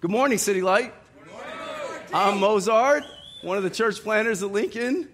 Good morning, City Light. I'm Mozart, one of the church planners at Lincoln.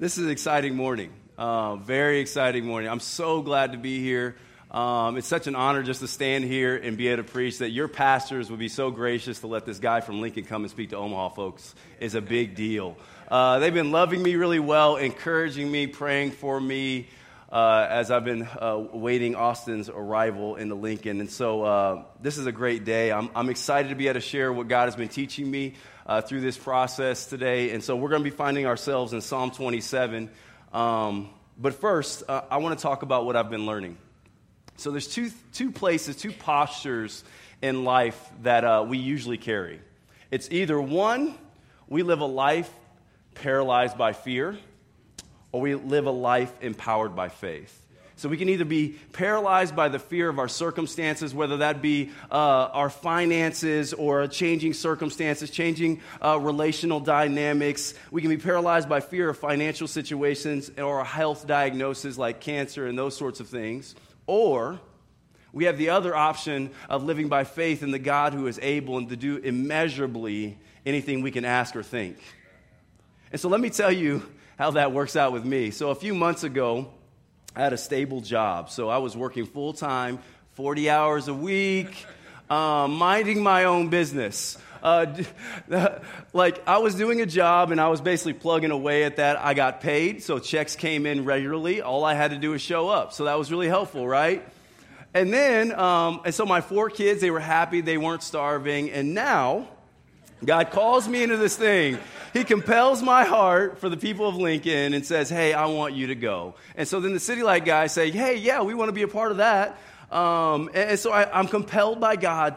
This is an exciting morning. Uh, very exciting morning. I'm so glad to be here. Um, it's such an honor just to stand here and be able to preach that your pastors would be so gracious to let this guy from Lincoln come and speak to Omaha folks is a big deal. Uh, they've been loving me really well, encouraging me, praying for me uh, as I've been uh, waiting Austin's arrival into Lincoln. And so uh, this is a great day. I'm, I'm, excited to be able to share what God has been teaching me uh, through this process today. And so we're going to be finding ourselves in Psalm 27. Um, but first, uh, I want to talk about what I've been learning. So there's two, two places, two postures in life that uh, we usually carry. It's either one, we live a life paralyzed by fear or we live a life empowered by faith. So we can either be paralyzed by the fear of our circumstances, whether that be uh, our finances or changing circumstances, changing uh, relational dynamics. We can be paralyzed by fear of financial situations or a health diagnosis like cancer and those sorts of things. Or we have the other option of living by faith in the God who is able and to do immeasurably anything we can ask or think. And so let me tell you how that works out with me. So, a few months ago, I had a stable job. So, I was working full time, 40 hours a week, um, minding my own business. Uh, like, I was doing a job and I was basically plugging away at that. I got paid, so checks came in regularly. All I had to do was show up. So, that was really helpful, right? And then, um, and so my four kids, they were happy, they weren't starving. And now, God calls me into this thing. He compels my heart for the people of Lincoln and says, Hey, I want you to go. And so then the City Light guys say, Hey, yeah, we want to be a part of that. Um, and, and, so I, I'm compelled by God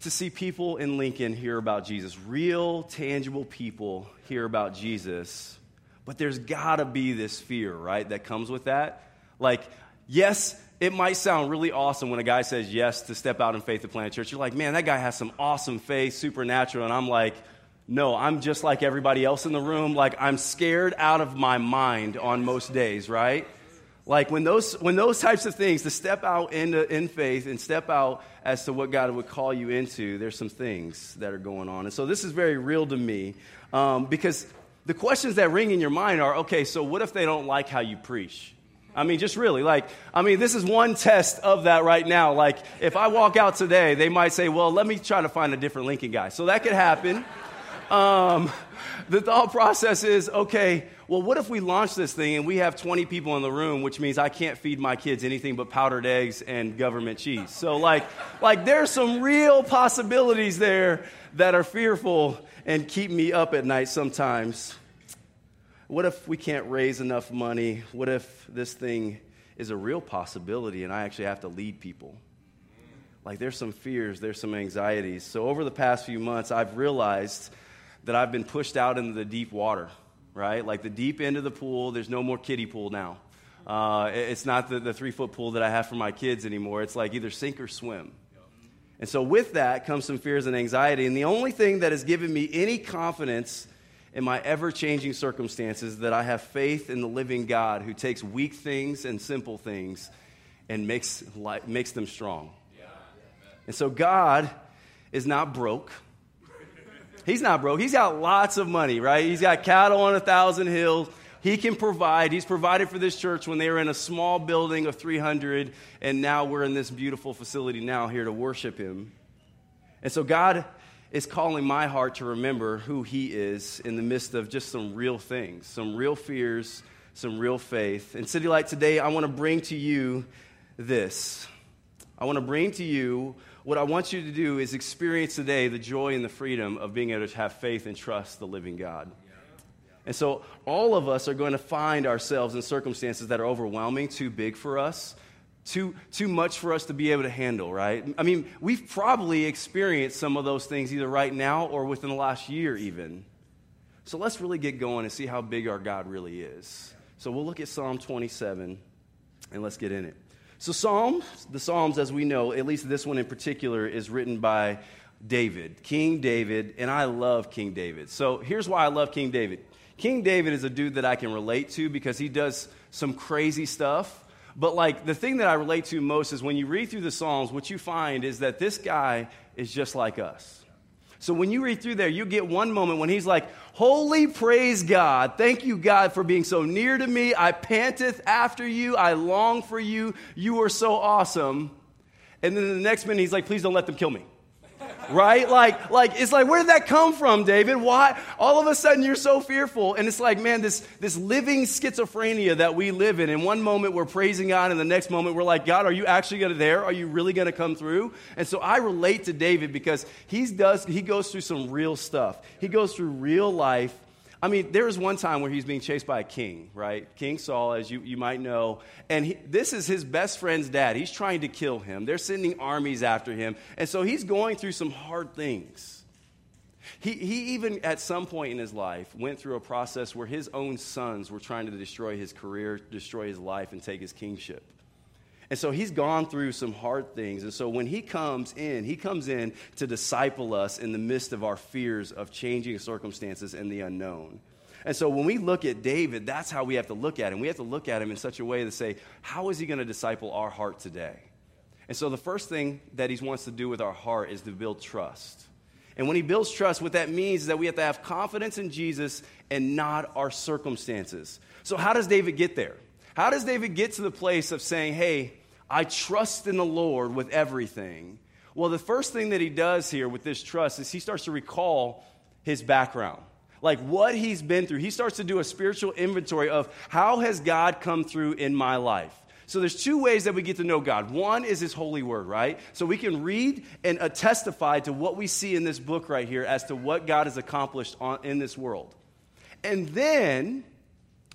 to see people in Lincoln hear about Jesus, real, tangible people hear about Jesus. But there's got to be this fear, right, that comes with that. Like, yes, it might sound really awesome when a guy says yes to step out in faith to plant a church. You're like, man, that guy has some awesome faith, supernatural. And I'm like, no, I'm just like everybody else in the room. Like, I'm scared out of my mind on most days, right? Like, when those, when those types of things, to step out into, in faith and step out as to what God would call you into, there's some things that are going on. And so this is very real to me um, because the questions that ring in your mind are okay, so what if they don't like how you preach? I mean, just really, like, I mean, this is one test of that right now. Like, if I walk out today, they might say, well, let me try to find a different Lincoln guy. So that could happen. Um, the thought process is okay, well, what if we launch this thing and we have 20 people in the room, which means I can't feed my kids anything but powdered eggs and government cheese? So, like, like there's some real possibilities there that are fearful and keep me up at night sometimes. What if we can't raise enough money? What if this thing is a real possibility and I actually have to lead people? Like, there's some fears, there's some anxieties. So, over the past few months, I've realized that I've been pushed out into the deep water, right? Like the deep end of the pool, there's no more kiddie pool now. Uh, it's not the, the three foot pool that I have for my kids anymore. It's like either sink or swim. And so, with that comes some fears and anxiety. And the only thing that has given me any confidence in my ever changing circumstances that I have faith in the living God who takes weak things and simple things and makes, makes them strong. And so God is not broke. He's not broke. He's got lots of money, right? He's got cattle on a thousand hills. He can provide. He's provided for this church when they were in a small building of 300, and now we're in this beautiful facility now here to worship Him. And so God is calling my heart to remember who He is in the midst of just some real things, some real fears, some real faith. And City Light, today I want to bring to you this. I want to bring to you what I want you to do is experience today the joy and the freedom of being able to have faith and trust the living God. And so, all of us are going to find ourselves in circumstances that are overwhelming, too big for us, too, too much for us to be able to handle, right? I mean, we've probably experienced some of those things either right now or within the last year, even. So let's really get going and see how big our God really is. So we'll look at Psalm 27 and let's get in it. So, Psalms, the Psalms, as we know, at least this one in particular, is written by David, King David, and I love King David. So, here's why I love King David. King David is a dude that I can relate to because he does some crazy stuff but like the thing that I relate to most is when you read through the Psalms, what you find is that this guy is just like us. So when you read through there, you get one moment when he's like, Holy praise God. Thank you, God, for being so near to me. I panteth after you. I long for you. You are so awesome. And then the next minute, he's like, Please don't let them kill me right? Like, like it's like, where did that come from, David? Why? All of a sudden you're so fearful. And it's like, man, this, this living schizophrenia that we live in. In one moment we're praising God, and the next moment we're like, God, are you actually gonna there? Are you really gonna come through? And so I relate to David because he does he goes through some real stuff. He goes through real life I mean, there was one time where he's being chased by a king, right? King Saul, as you, you might know. And he, this is his best friend's dad. He's trying to kill him. They're sending armies after him. And so he's going through some hard things. He, he even, at some point in his life, went through a process where his own sons were trying to destroy his career, destroy his life, and take his kingship. And so he's gone through some hard things. And so when he comes in, he comes in to disciple us in the midst of our fears of changing circumstances and the unknown. And so when we look at David, that's how we have to look at him. We have to look at him in such a way to say, how is he going to disciple our heart today? And so the first thing that he wants to do with our heart is to build trust. And when he builds trust, what that means is that we have to have confidence in Jesus and not our circumstances. So, how does David get there? How does David get to the place of saying, hey, I trust in the Lord with everything. Well, the first thing that he does here with this trust is he starts to recall his background. Like what he's been through. He starts to do a spiritual inventory of how has God come through in my life. So there's two ways that we get to know God. One is his holy word, right? So we can read and uh, testify to what we see in this book right here as to what God has accomplished on, in this world. And then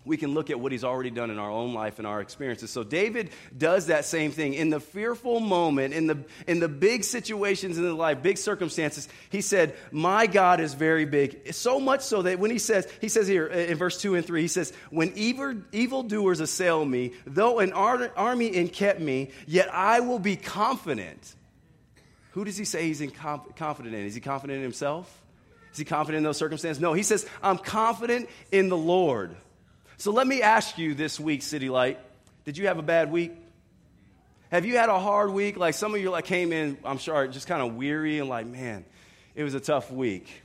we can look at what he's already done in our own life and our experiences. So David does that same thing. In the fearful moment, in the, in the big situations in the life, big circumstances, he said, My God is very big. So much so that when he says, he says here uh, in verse 2 and 3, he says, When evil, evildoers assail me, though an army enkept me, yet I will be confident. Who does he say he's in confident in? Is he confident in himself? Is he confident in those circumstances? No, he says, I'm confident in the Lord. So let me ask you this week, City Light, did you have a bad week? Have you had a hard week? Like some of you like came in, I'm sure, just kind of weary and like, man, it was a tough week.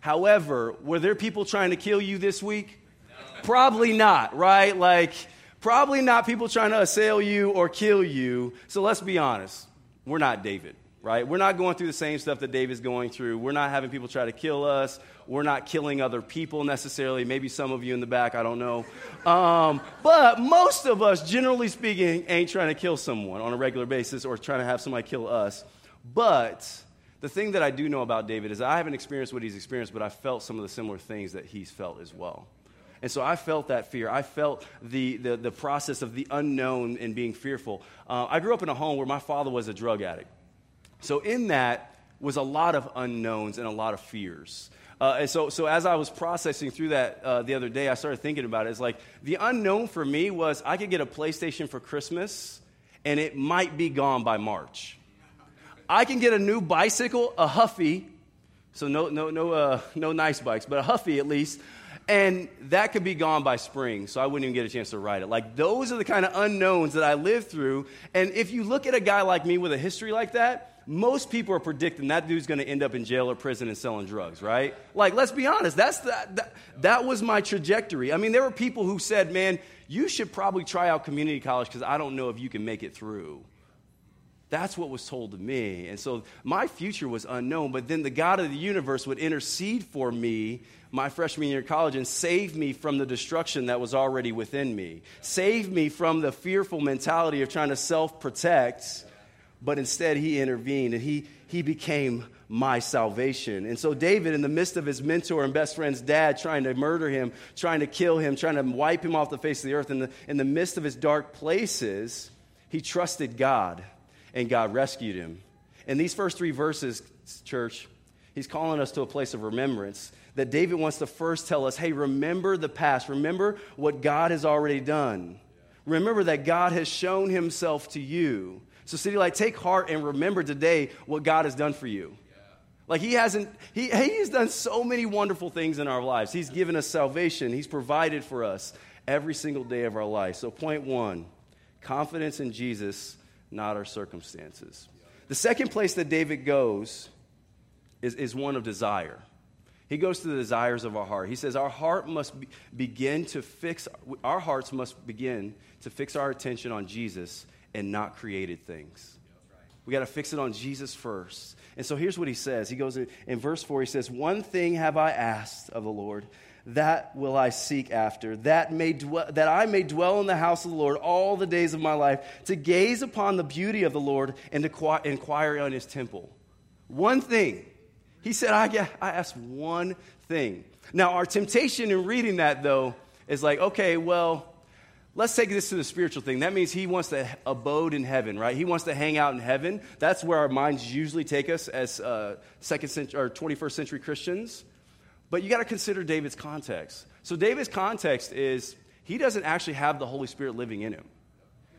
However, were there people trying to kill you this week? No. Probably not, right? Like, probably not people trying to assail you or kill you. So let's be honest. We're not David right? We're not going through the same stuff that David's going through. We're not having people try to kill us. We're not killing other people necessarily. Maybe some of you in the back, I don't know. Um, but most of us, generally speaking, ain't trying to kill someone on a regular basis or trying to have somebody kill us. But the thing that I do know about David is I haven't experienced what he's experienced, but I felt some of the similar things that he's felt as well. And so I felt that fear. I felt the, the, the process of the unknown and being fearful. Uh, I grew up in a home where my father was a drug addict. So, in that was a lot of unknowns and a lot of fears. Uh, and so, so, as I was processing through that uh, the other day, I started thinking about it. It's like the unknown for me was I could get a PlayStation for Christmas and it might be gone by March. I can get a new bicycle, a Huffy, so no, no, no, uh, no nice bikes, but a Huffy at least, and that could be gone by spring, so I wouldn't even get a chance to ride it. Like, those are the kind of unknowns that I lived through. And if you look at a guy like me with a history like that, most people are predicting that dude's going to end up in jail or prison and selling drugs, right? Like, let's be honest, that's the, that, that was my trajectory. I mean, there were people who said, man, you should probably try out community college because I don't know if you can make it through. That's what was told to me. And so my future was unknown, but then the God of the universe would intercede for me my freshman year of college and save me from the destruction that was already within me. Save me from the fearful mentality of trying to self protect but instead he intervened and he, he became my salvation. And so, David, in the midst of his mentor and best friend's dad trying to murder him, trying to kill him, trying to wipe him off the face of the earth, in the, in the midst of his dark places, he trusted God and God rescued him. In these first three verses, church, he's calling us to a place of remembrance. That David wants to first tell us hey, remember the past, remember what God has already done. Remember that God has shown himself to you. So, City Light, take heart and remember today what God has done for you. Like he hasn't, he, he has done so many wonderful things in our lives. He's given us salvation. He's provided for us every single day of our life. So, point one confidence in Jesus, not our circumstances. The second place that David goes is, is one of desire. He goes to the desires of our heart. He says our heart must be, begin to fix, our hearts must begin to fix our attention on Jesus and not created things. We got to fix it on Jesus first. And so here's what he says. He goes in, in verse 4, he says, One thing have I asked of the Lord, that will I seek after, that, may that I may dwell in the house of the Lord all the days of my life, to gaze upon the beauty of the Lord and to inquire on his temple. One thing. He said, I, I asked one thing. Now, our temptation in reading that, though, is like, okay, well, let's take this to the spiritual thing. That means he wants to abode in heaven, right? He wants to hang out in heaven. That's where our minds usually take us as uh, second century or 21st century Christians. But you got to consider David's context. So David's context is he doesn't actually have the Holy Spirit living in him.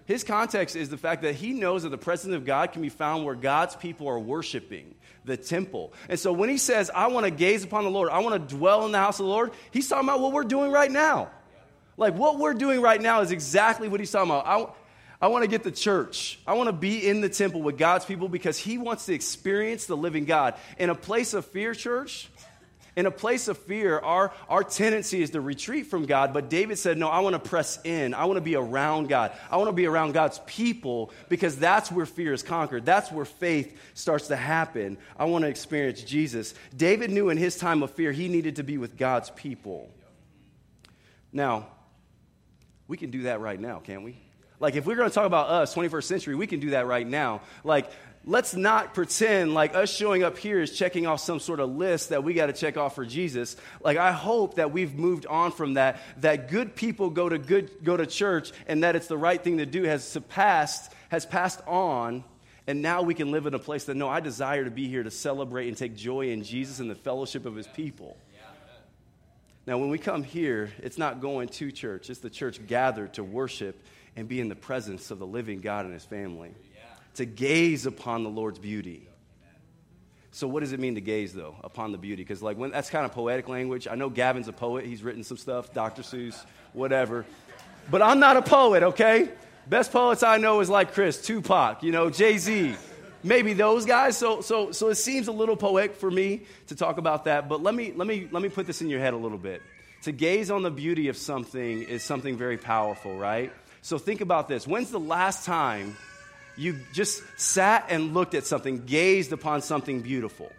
His context is the fact that he knows that the presence of God can be found where God's people are worshiping the temple. And so when he says, I want to gaze upon the Lord, I want to dwell in the house of the Lord, he's talking about what we're doing right now. Like what we're doing right now is exactly what he's talking about. I, I want to get the church. I want to be in the temple with God's people because he wants to experience the living God. In a place of fear, church, in a place of fear, our, our tendency is to retreat from God, but David said, No, I want to press in. I want to be around God. I want to be around God's people because that's where fear is conquered. That's where faith starts to happen. I want to experience Jesus. David knew in his time of fear he needed to be with God's people. Now, we can do that right now, can't we? Like, if we're going to talk about us, 21st century, we can do that right now. Like, let's not pretend like us showing up here is checking off some sort of list that we got to check off for Jesus. Like I hope that we've moved on from that that good people go to good go to church and that it's the right thing to do has surpassed has passed on and now we can live in a place that no I desire to be here to celebrate and take joy in Jesus and the fellowship of his people. Now when we come here, it's not going to church. It's the church gathered to worship and be in the presence of the living God and his family to gaze upon the Lord's beauty. So, what does it mean to gaze, though, upon the beauty? Because, like, when, that's kind of poetic language. I know Gavin's a poet. He's written some stuff, Dr. Seuss, whatever. But I'm not a poet, okay? Best poets I know is like Chris, Tupac, you know, Jay Z, maybe those guys. So, so, so it seems a little poetic for me to talk about that. But let me, let, me, let me put this in your head a little bit. To gaze on the beauty of something is something very powerful, right? So think about this. When's the last time you just sat and looked at something, gazed upon something beautiful.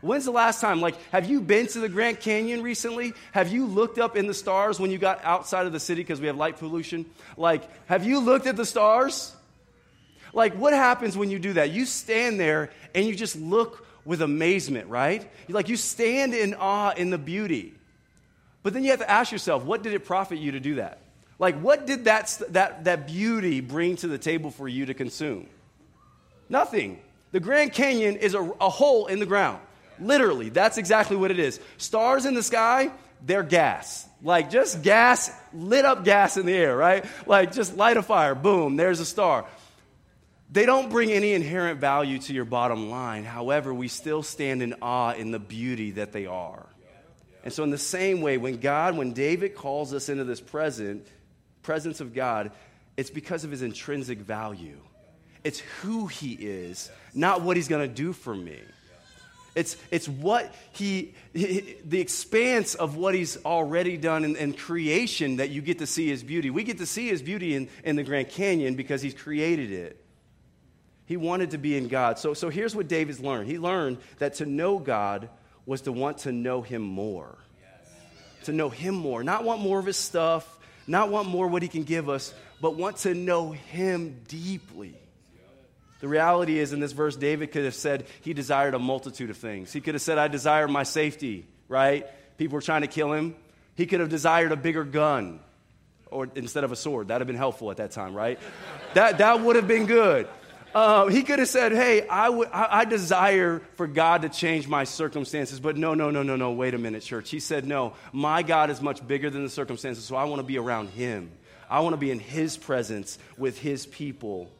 When's the last time? Like, have you been to the Grand Canyon recently? Have you looked up in the stars when you got outside of the city because we have light pollution? Like, have you looked at the stars? Like, what happens when you do that? You stand there and you just look with amazement, right? Like, you stand in awe in the beauty. But then you have to ask yourself, what did it profit you to do that? Like, what did that, that, that beauty bring to the table for you to consume? Nothing. The Grand Canyon is a, a hole in the ground. Literally, that's exactly what it is. Stars in the sky, they're gas. Like just gas, lit up gas in the air, right? Like just light a fire, boom, there's a star. They don't bring any inherent value to your bottom line. However, we still stand in awe in the beauty that they are. And so, in the same way, when God, when David calls us into this present, presence of God, it's because of his intrinsic value. It's who he is, not what he's going to do for me. It's, it's what he, he, the expanse of what he's already done in, in, creation that you get to see his beauty. We get to see his beauty in, in the Grand Canyon because he's created it. He wanted to be in God. So, so here's what David's learned. He learned that to know God was to want to know him more. Yes. To know him more, not want more of his stuff, not want more what he can give us, but want to know him deeply. The reality is, in this verse, David could have said he desired a multitude of things. He could have said, I desire my safety, right? People were trying to kill him. He could have desired a bigger gun or instead of a sword. That would have been helpful at that time, right? that, that would have been good. Uh, he could have said, Hey, I, desire for God to change my circumstances. But no, no, no, no, no. Wait a minute, church. He said, No, my God is much bigger than the circumstances, so I want to be around Him. I want to be in His presence with His people.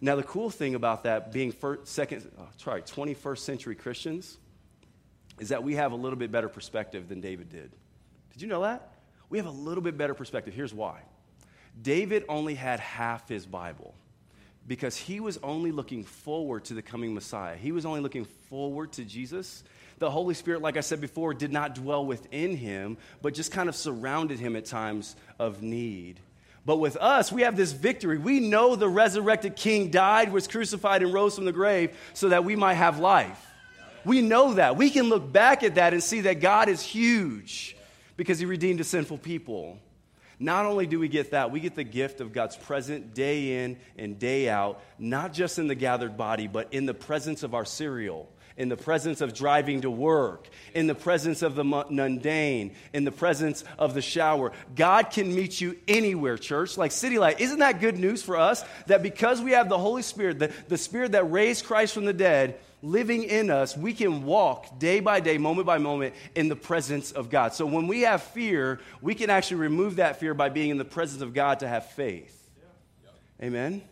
Now, the cool thing about that being first, second, oh, sorry, 21st century Christians is that we have a little bit better perspective than David did. Did you know that? We have a little bit better perspective. Here's why David only had half his Bible because he was only looking forward to the coming Messiah. He was only looking forward to Jesus. The Holy Spirit, like I said before, did not dwell within him, but just kind of surrounded him at times of need. But with us, we have this victory. We know the resurrected King died, was crucified, and rose from the grave so that we might have life. We know that. We can look back at that and see that God is huge because he redeemed a sinful people. Not only do we get that, we get the gift of God's present day in and day out, not just in the gathered body, but in the presence of our cereal, in the presence of driving to work, in the presence of the mundane, in the presence of the shower. God can meet you anywhere, church, like City Light. Isn't that good news for us? That because we have the Holy Spirit, the, the Spirit that raised Christ from the dead, living in us, we can walk day by day, moment by moment, in the presence of God. So when we have fear, we can actually remove that fear by being in the presence of God to have faith. Amen?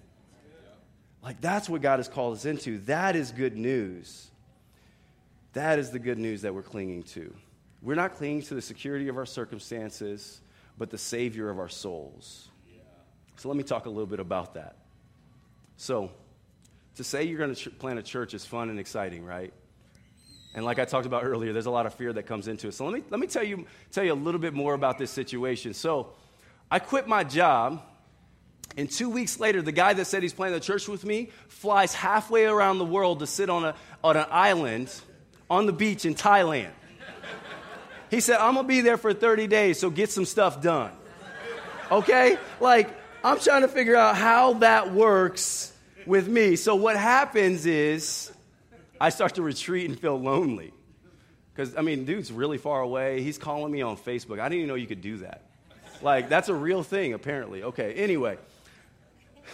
Like that's what God has called us into. That is good news. That is the good news that we're clinging to. We're not clinging to the security of our circumstances, but the Savior of our souls. So let me talk a little bit about that. So, to say you're going to ch- plant a church is fun and exciting, right? And like I talked about earlier, there's a lot of fear that comes into it. So let me, let me tell, you, tell you a little bit more about this situation. So I quit my job, and two weeks later, the guy that said he's planting a church with me flies halfway around the world to sit on, a, on an island on the beach in Thailand. He said, I'm going to be there for 30 days, so get some stuff done. Okay? Like, I'm trying to figure out how that works with me. So what happens is I start to retreat and feel lonely. Because, I mean, dude's really far away. He's calling me on Facebook. I didn't even know you could do that. Like, that's a real thing, apparently. Okay, anyway.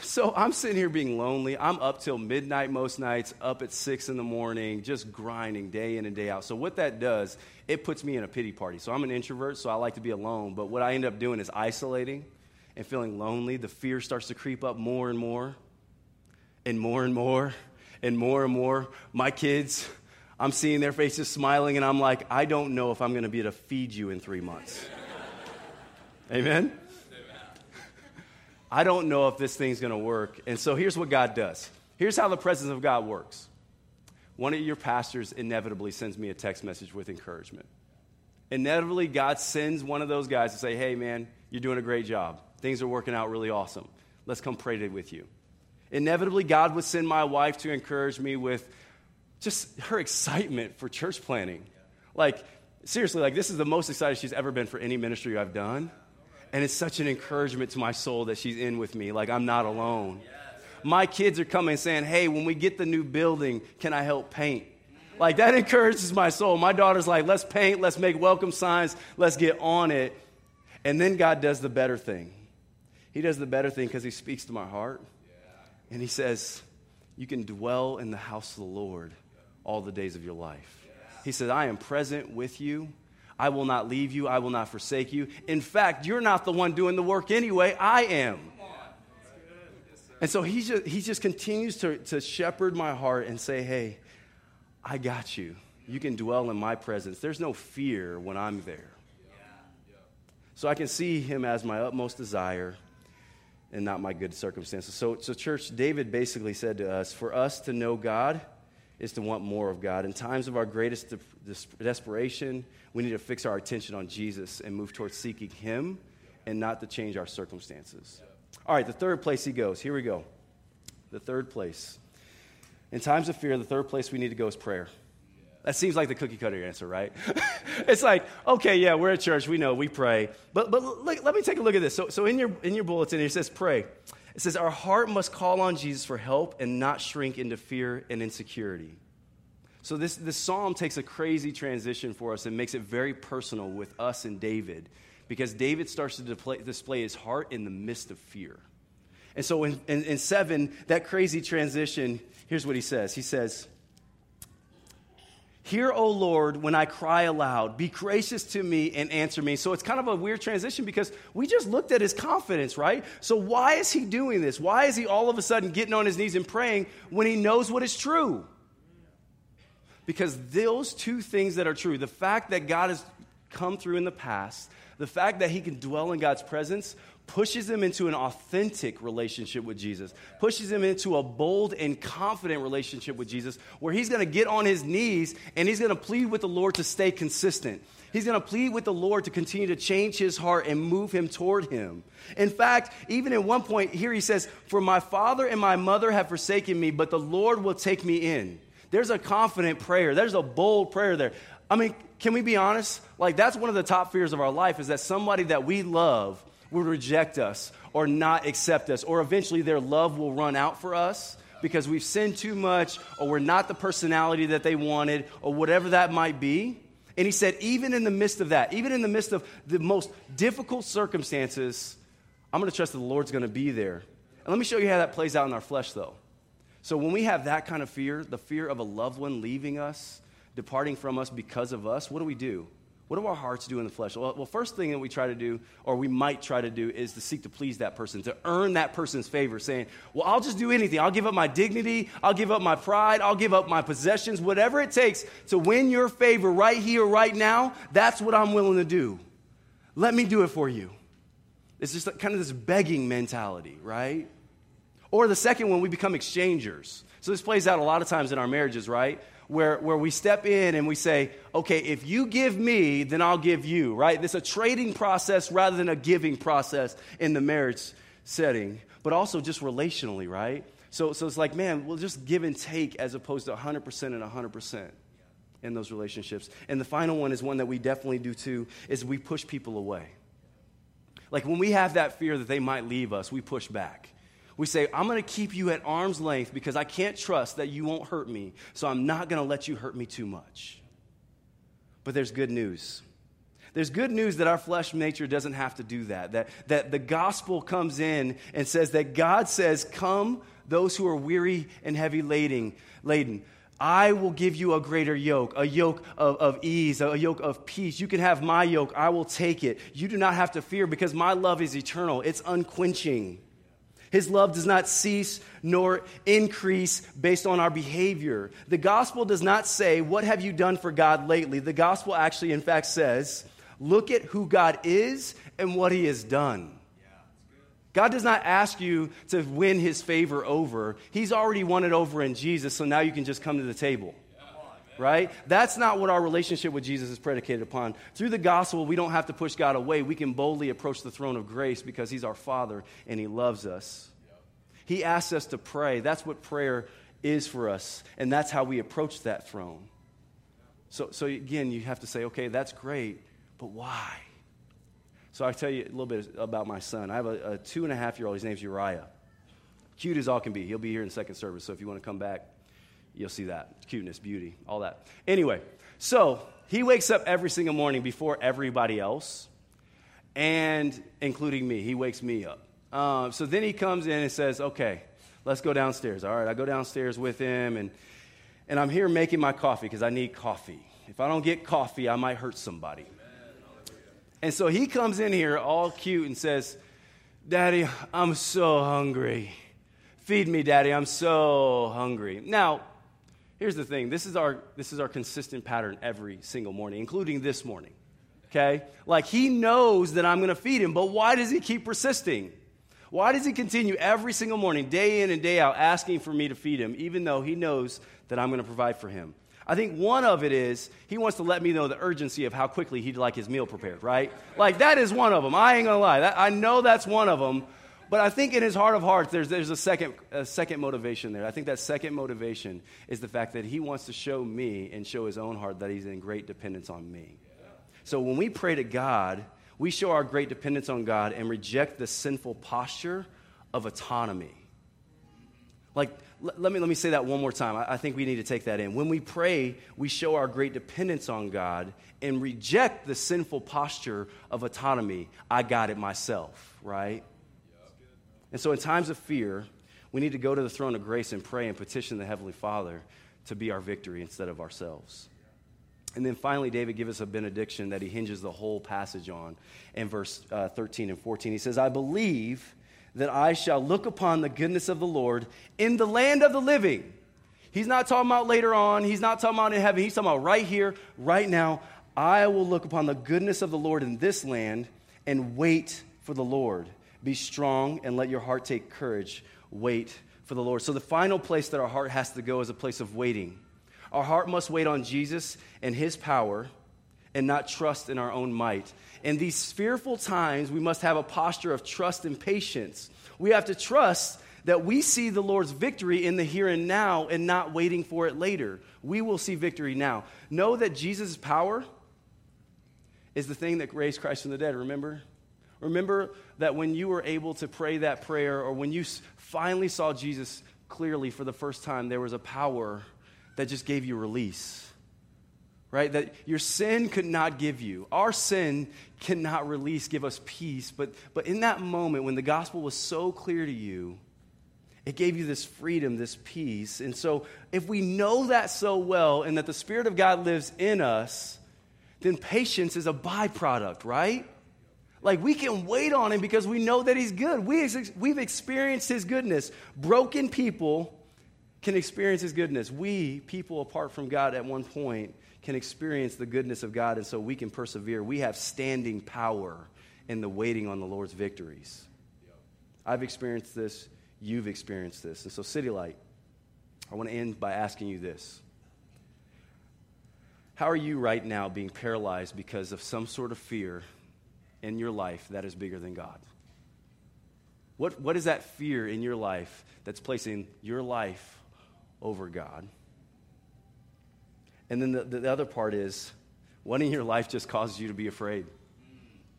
So I'm sitting here being lonely. I'm up till midnight most nights, up at six in the morning, just grinding day in and day out. So, what that does, it puts me in a pity party. So, I'm an introvert, so I like to be alone. But what I end up doing is isolating and feeling lonely. The fear starts to creep up more and more and more and more and more and more. My kids, I'm seeing their faces smiling, and I'm like, I don't know if I'm going to be able to feed you in three months. Amen? I don't know if this thing's going to work. And so here's what God does. Here's how the presence of God works. One of your pastors inevitably sends me a text message with encouragement. Inevitably, God sends one of those guys to say, Hey, man, you're doing a great job. Things are working out really awesome. Let's come pray with you inevitably God would send my wife to encourage me with just her excitement for church planning. Like, seriously, like this is the most excited she's ever been for any ministry I've done. And it's such an encouragement to my soul that she's in with me. Like, I'm not alone. My kids are coming saying, Hey, when we get the new building, can I help paint? Like, that encourages my soul. My daughter's like, Let's paint, let's make welcome signs, let's get on it. And then God does the better thing. He does the better thing because He speaks to my heart. And he says, You can dwell in the house of the Lord all the days of your life. He said, I am present with you. I will not leave you. I will not forsake you. In fact, you're not the one doing the work anyway. I am. And so he just, he just continues to, to shepherd my heart and say, Hey, I got you. You can dwell in my presence. There's no fear when I'm there. So I can see him as my utmost desire and not my good circumstances. So, so, church, David basically said to us for us to know God is to want more of God. In times of our greatest de- desperation, we need to fix our attention on Jesus and move towards seeking Him and not to change our circumstances. All right, the third place he goes. Here we go. The third place. In times of fear, the third place we need to go is prayer. That seems like the cookie cutter answer, right? it's like, okay, yeah, we're at church, we know, we pray. But, but look, let me take a look at this. So, so in, your, in your bulletin, it says pray. It says, Our heart must call on Jesus for help and not shrink into fear and insecurity. So, this, this psalm takes a crazy transition for us and makes it very personal with us and David because David starts to display, display his heart in the midst of fear. And so, in, in, in seven, that crazy transition, here's what he says He says, Hear, O Lord, when I cry aloud. Be gracious to me and answer me. So it's kind of a weird transition because we just looked at his confidence, right? So why is he doing this? Why is he all of a sudden getting on his knees and praying when he knows what is true? Because those two things that are true, the fact that God has come through in the past, the fact that he can dwell in God's presence, pushes him into an authentic relationship with Jesus, pushes him into a bold and confident relationship with Jesus, where he's to get on his knees and he's to plead with the Lord to stay consistent. He's to plead with the Lord to continue to change his heart and move him toward him. In fact, even at one point here, he says, For my father and my mother have forsaken me, but the Lord will take me in. There's a confident prayer, there's a bold prayer there. I mean, can we be honest? Like, that's one of the top fears of our life is that somebody that we love will reject us or not accept us, or eventually their love will run out for us because we've sinned too much, or we're not the personality that they wanted, or whatever that might be. And he said, even in the midst of that, even in the midst of the most difficult circumstances, I'm going to trust that the Lord's going to be there. And let me show you how that plays out in our flesh, though. So when we have that kind of fear, the fear of a loved one leaving us, departing from us because of us, what do we do? What do our hearts do in the flesh? Well, well, first thing that we try to do, or we might try to do, is to seek to please that person, to earn that person's favor, saying, Well, I'll just do anything. I'll give up my dignity. I'll give up my pride. I'll give up my possessions. Whatever it takes to win your favor right here, right now, that's what I'm willing to do. Let me do it for you. It's just kind of this begging mentality, right? Or the second one, we become exchangers. So this plays out a lot of times in our marriages, right? Where, where we step in and we say, okay, if you give me, then I'll give you, right? It's a trading process rather than a giving process in the marriage setting, but also just relationally, right? So, so it's like, man, we'll just give and take as opposed to 100% and 100% in those relationships. And the final one is one that we definitely do too, is we push people away. Like when we have that fear that they might leave us, we push back. We say, I'm going to keep you at arm's length because I can't trust that you won't hurt me, so I'm not going to let you hurt me too much. But there's good news. There's good news that our flesh nature doesn't have to do that. That, that the gospel comes in and says that God says, Come, those who are weary and heavy laden. laden. I will give you a greater yoke, a yoke of, of ease, a yoke of peace. You can have my yoke. I will take it. You do not have to fear because my love is eternal, it's unquenching. His love does not cease nor increase based on our behavior. The gospel does not say, What have you done for God lately? The gospel actually, in fact, says, Look at who God is and what he has done. God does not ask you to win his favor over. He's already won it over in Jesus, so now you can just come to the table right? That's not what our relationship with Jesus is predicated upon. Through the gospel, we don't have to push God away. We can boldly approach the throne of grace because He's our Father and He loves us. He asks us to pray. That's what prayer is for us, and that's how we approach that throne. So, so again, you have to say, okay, that's great, but why? So I'll tell you a little bit about my son. I have a, a two and a half year old. His name's Uriah. Cute as all can be. He'll be here in second service, so if you want to come back, You'll see that. Cuteness, beauty, all that. Anyway, so he wakes up every single morning before everybody else, and including me. He wakes me up. Um, so then he comes in and says, Okay, let's go downstairs. All right, I go downstairs with him, and, and I'm here making my coffee because I need coffee. If I don't get coffee, I might hurt somebody. And so he comes in here all cute and says, Daddy, I'm so hungry. Feed me, Daddy, I'm so hungry. Now, Here's the thing this is our, this is our consistent pattern every single morning, including this morning. Okay? Like he knows that I'm going to feed him, but why does he keep persisting? Why does he continue every single morning, day in and day out, asking for me to feed him, even though he knows that I'm going to provide for him? I think one of it is he wants to let me know the urgency of how quickly he'd like his meal prepared, right? Like, that is one of them. I ain't gonna lie. That, I know that's one of them. But I think in his heart of hearts, there's, there's a, second, a second motivation there. I think that second motivation is the fact that he wants to show me and show his own heart that he's in great dependence on me. So when we pray to God, we show our great dependence on God and reject the sinful posture of autonomy. Like, let me, let me say that one more time. I, I think we need to take that in. When we pray, we show our great dependence on God and reject the sinful posture of autonomy. I got it myself, right? And so, in times of fear, we need to go to the throne of grace and pray and petition the Heavenly Father to be our victory instead of ourselves. And then finally, David gives us a benediction that he hinges the whole passage on in verse uh, 13 and 14. He says, I believe that I shall look upon the goodness of the Lord in the land of the living. He's not talking about later on, he's not talking about in heaven, he's talking about right here, right now. I will look upon the goodness of the Lord in this land and wait for the Lord. Be strong and let your heart take courage. Wait for the Lord. So, the final place that our heart has to go is a place of waiting. Our heart must wait on Jesus and his power and not trust in our own might. In these fearful times, we must have a posture of trust and patience. We have to trust that we see the Lord's victory in the here and now and not waiting for it later. We will see victory now. Know that Jesus' power is the thing that raised Christ from the dead, remember? Remember that when you were able to pray that prayer or when you finally saw Jesus clearly for the first time, there was a power that just gave you release right? That your sin could not give you. Our sin cannot release, give us peace. But, but in that moment, when the gospel was so clear to you, it gave you this freedom, this peace. And so, if we know that so well and that the Spirit of God lives in us, then patience is a byproduct, right? Like we can wait on Him because we know that He's good. We, we've experienced His goodness. Broken people can experience His goodness. We, people apart from God at one point, can experience the goodness of God, and so we can persevere. We have standing power in the waiting on the Lord's victories. I've experienced this, you've experienced this. And so, City Light, I want to end by asking you this. How are you right now being paralyzed because of some sort of fear in your life that is bigger than God? What, what is that fear in your life that's placing your life over God? And then the, the other part is what in your life just causes you to be afraid?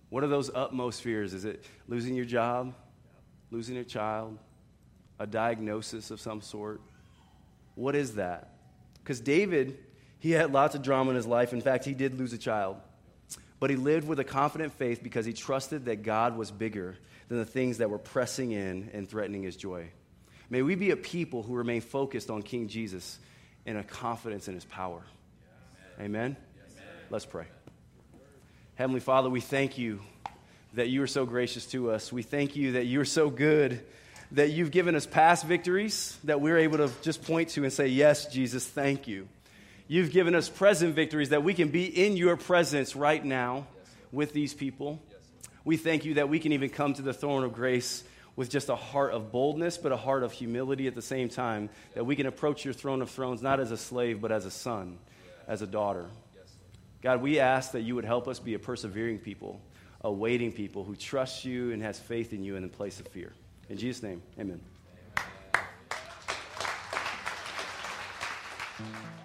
What are those utmost fears? Is it losing your job, losing a child, a diagnosis of some sort? What is that? Because David, he had lots of drama in his life. In fact, he did lose a child. But he lived with a confident faith because he trusted that God was bigger than the things that were pressing in and threatening his joy. May we be a people who remain focused on King Jesus and a confidence in his power. Amen? Let's pray. Heavenly Father, we thank you that you are so gracious to us. We thank you that you are so good, that you've given us past victories that we're able to just point to and say, Yes, Jesus, thank you. You've given us present victories that we can be in your presence right now with these people. We thank you that we can even come to the throne of grace with just a heart of boldness, but a heart of humility at the same time, that we can approach your throne of thrones not as a slave, but as a son as a daughter. God, we ask that you would help us be a persevering people, a waiting people who trust you and has faith in you in the place of fear. In Jesus' name, amen. amen.